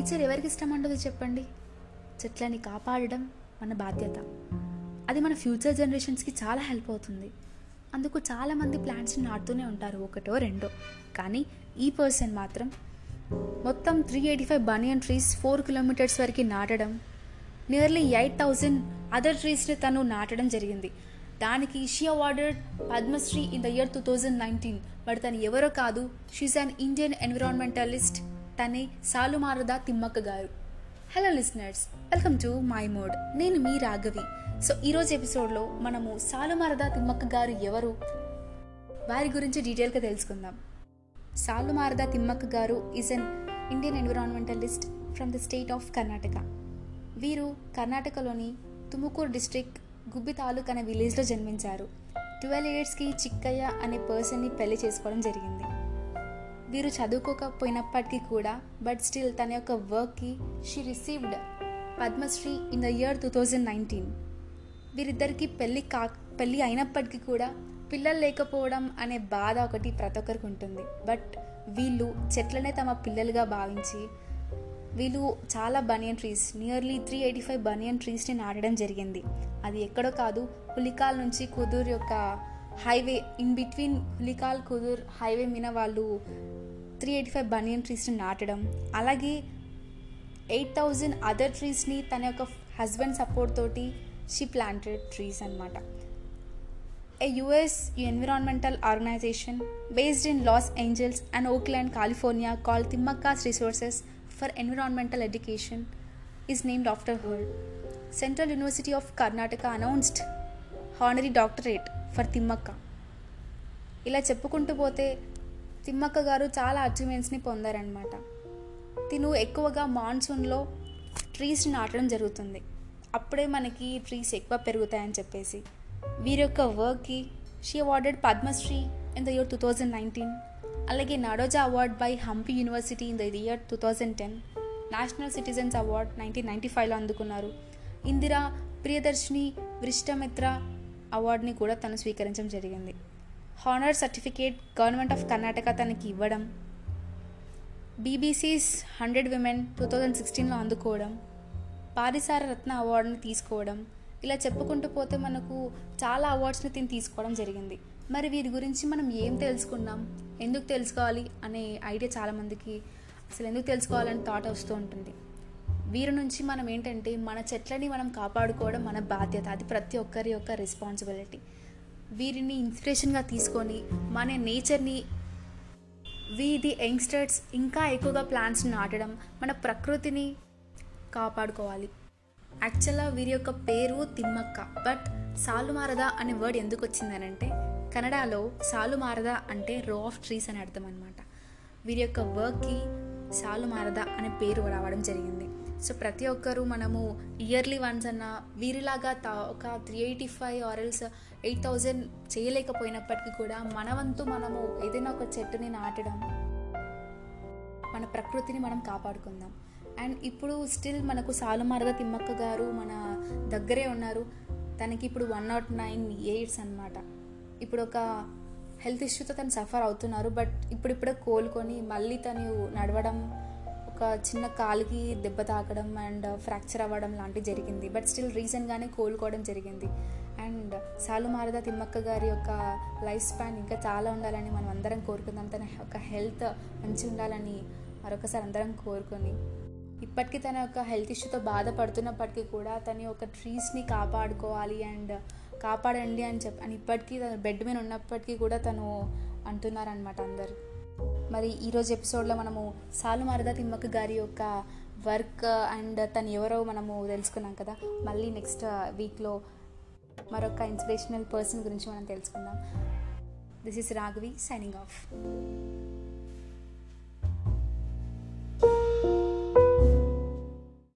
Nature ఎవరికి ఇష్టం ఉండదు చెప్పండి? చెట్లని కాపాడడం మన బాధ్యత. అది మన ఫ్యూచర్ జనరేషన్స్కి చాలా హెల్ప్ అవుతుంది. అందుకు చాలామంది ప్లాంట్స్ని నాటుతూనే ఉంటారు ఒకటో రెండో. కానీ ఈ పర్సన్ మాత్రం మొత్తం three eighty five banyan trees four kilometers వరకు నాటడం నియర్లీ ఎయిట్ థౌజండ్ అదర్ ట్రీస్ని తను నాటడం జరిగింది. దానికి she awarded Padma Shri in the year two thousand nineteen. But తను ఎవరో కాదు షీఈ్ అన్ ఇండియన్ ఎన్విరాన్మెంటలిస్ట్. తనే సాలుమారదా తిమ్మక్క గారు. Hello listeners welcome to my mode. నేను మీ రాఘవి. సో ఈరోజు ఎపిసోడ్లో మనము సాలుమారదా తిమ్మక్క గారు ఎవరు? వారి గురించి డీటెయిల్గా తెలుసుకుందాం. సాలుమారదా తిమ్మక్క గారు is an Indian environmentalist from the state of Karnataka వీరు కర్ణాటకలోని తుముకూరు డిస్ట్రిక్ట్ గుబ్బి తాలూక్ అనే విలేజ్లో జన్మించారు. ట్వెల్వ్ ఇయర్స్కి చిక్కయ్య అనే పర్సన్ని పెళ్ళి చేసుకోవడం జరిగింది. వీరు చదువుకోకపోయినప్పటికీ కూడా బట్ స్టిల్ తన యొక్క వర్క్కి she received Padma Shri in the year two thousand nineteen వీరిద్దరికి పెళ్ళి కా పెళ్ళి అయినప్పటికీ కూడా పిల్లలు లేకపోవడం అనే బాధ ఒకటి ప్రతి ఒక్కరికి ఉంటుంది. బట్ వీళ్ళు చెట్లనే తమ పిల్లలుగా భావించి వీళ్ళు చాలా banyan trees nearly three eighty five banyan ట్రీస్ని నాటడం జరిగింది. అది ఎక్కడో కాదు పులికాల నుంచి కుదూరు యొక్క highway in between Hulikal Kudur highway మీద వాళ్ళు త్రీ ఎయిటీ ఫైవ్ బనియన్ ట్రీస్ని నాటడం. అలాగే ఎయిట్ థౌజండ్ అదర్ ట్రీస్ని తన యొక్క హస్బెండ్ సపోర్ట్ తోటి షీ ప్లాంటెడ్ ట్రీస్ అనమాట a US environmental organisation based in Los Angeles and Oakland California call Thimmakka's resources for environmental education is named after her. Central university of Karnataka announced. Honorary doctorate. For Thimmakka. ఇలా చెప్పుకుంటూ పోతే తిమ్మక్క గారు చాలా అచీవ్మెంట్స్ని పొందారనమాట తిను ఎక్కువగా మాన్సూన్లో ట్రీస్ని నాటడం జరుగుతుంది. అప్పుడే మనకి ట్రీస్ ఎక్కువ పెరుగుతాయని చెప్పేసి. వీరి యొక్క వర్క్కి she awarded Padma Shri in the year two thousand nineteen. అలాగే Nadoja award by Hampi university in the year two thousand ten. National citizens award nineteen ninety ఫైవ్లో అందుకున్నారు. ఇందిరా ప్రియదర్శిని వృష్టమిత్ర అవార్డుని కూడా తను స్వీకరించడం జరిగింది. Honour certificate government of Karnataka తనకి ఇవ్వడం BBC's hundred women two thousand సిక్స్టీన్లో అందుకోవడం పారిసార రత్న అవార్డుని తీసుకోవడం ఇలా చెప్పుకుంటూ పోతే మనకు చాలా అవార్డ్స్ని తిని తీసుకోవడం జరిగింది. మరి వీరి గురించి మనం ఏం తెలుసుకున్నాం? ఎందుకు తెలుసుకోవాలి? అనే ఐడియా చాలామందికి అసలు ఎందుకు తెలుసుకోవాలని థాట్ వస్తూ ఉంటుంది. వీరి నుంచి మనం ఏంటంటే మన చెట్లని మనం కాపాడుకోవడం మన బాధ్యత. అది ప్రతి ఒక్కరి యొక్క రెస్పాన్సిబిలిటీ వీరిని ఇన్స్పిరేషన్గా తీసుకొని మన నేచర్ని వీది యంగ్స్టర్స్ ఇంకా ఎక్కువగా ప్లాంట్స్ నాటడం మన ప్రకృతిని కాపాడుకోవాలి. యాక్చువల్గా వీరి యొక్క పేరు తిమ్మక్క. బట్ సాలుమారదా అనే వర్డ్ ఎందుకు వచ్చిందనంటే కన్నడలో సాలుమారదా అంటే రో ఆఫ్ ట్రీస్ అని అర్థం అనమాట వీరి యొక్క వర్క్కి సాలుమారదా అనే పేరు రావడం జరిగింది. సో ప్రతి ఒక్కరూ మనము ఇయర్లీ వన్స్ అన్న వీరిలాగా తా ఒక త్రీ ఎయిటీ ఫైవ్ ఆరల్స్ ఎయిట్ థౌజండ్ చేయలేకపోయినప్పటికీ కూడా మన వంతు మనము ఏదైనా ఒక చెట్టుని నాటడం మన ప్రకృతిని మనం కాపాడుకుందాం. అండ్ ఇప్పుడు స్టిల్ మనకు సాలుమారద తిమ్మక్క గారు మన దగ్గరే ఉన్నారు. తనకి ఇప్పుడు వన్ నాట్ నైన్ ఇయర్స్ అనమాట ఇప్పుడు ఒక హెల్త్ ఇష్యూతో తను సఫర్ అవుతున్నారు. బట్ ఇప్పుడిప్పుడే కోలుకొని మళ్ళీ తను నడవడం ఒక చిన్న కాలుకి దెబ్బ తాకడం అండ్ ఫ్రాక్చర్ అవ్వడం లాంటివి జరిగింది. బట్ స్టిల్ రీసెంట్గానే కోలుకోవడం జరిగింది. అండ్ సాలుమారద తిమ్మక్క గారి యొక్క లైఫ్ స్పాన్ ఇంకా చాలా ఉండాలని మనం అందరం కోరుకుందాం. తన యొక్క హెల్త్ మంచి ఉండాలని మరొకసారి అందరం కోరుకొని. ఇప్పటికీ తన యొక్క హెల్త్ ఇష్యూతో బాధపడుతున్నప్పటికీ కూడా తన యొక్క ట్రీస్ని కాపాడుకోవాలి అండ్ కాపాడండి అని చెప్పి అని ఇప్పటికీ తన బెడ్ మీద ఉన్నప్పటికీ కూడా తను అంటున్నారనమాట అందరు. మరి ఈరోజు ఎపిసోడ్లో మనము సాలుమారద తిమ్మక్క గారి యొక్క వర్క్ అండ్ తను ఎవరో మనము తెలుసుకున్నాం కదా. మళ్ళీ నెక్స్ట్ వీక్లో uh, మరొక ఇన్స్పిరేషనల్ పర్సన్ గురించి మనం తెలుసుకుందాం. This is Raghavi signing off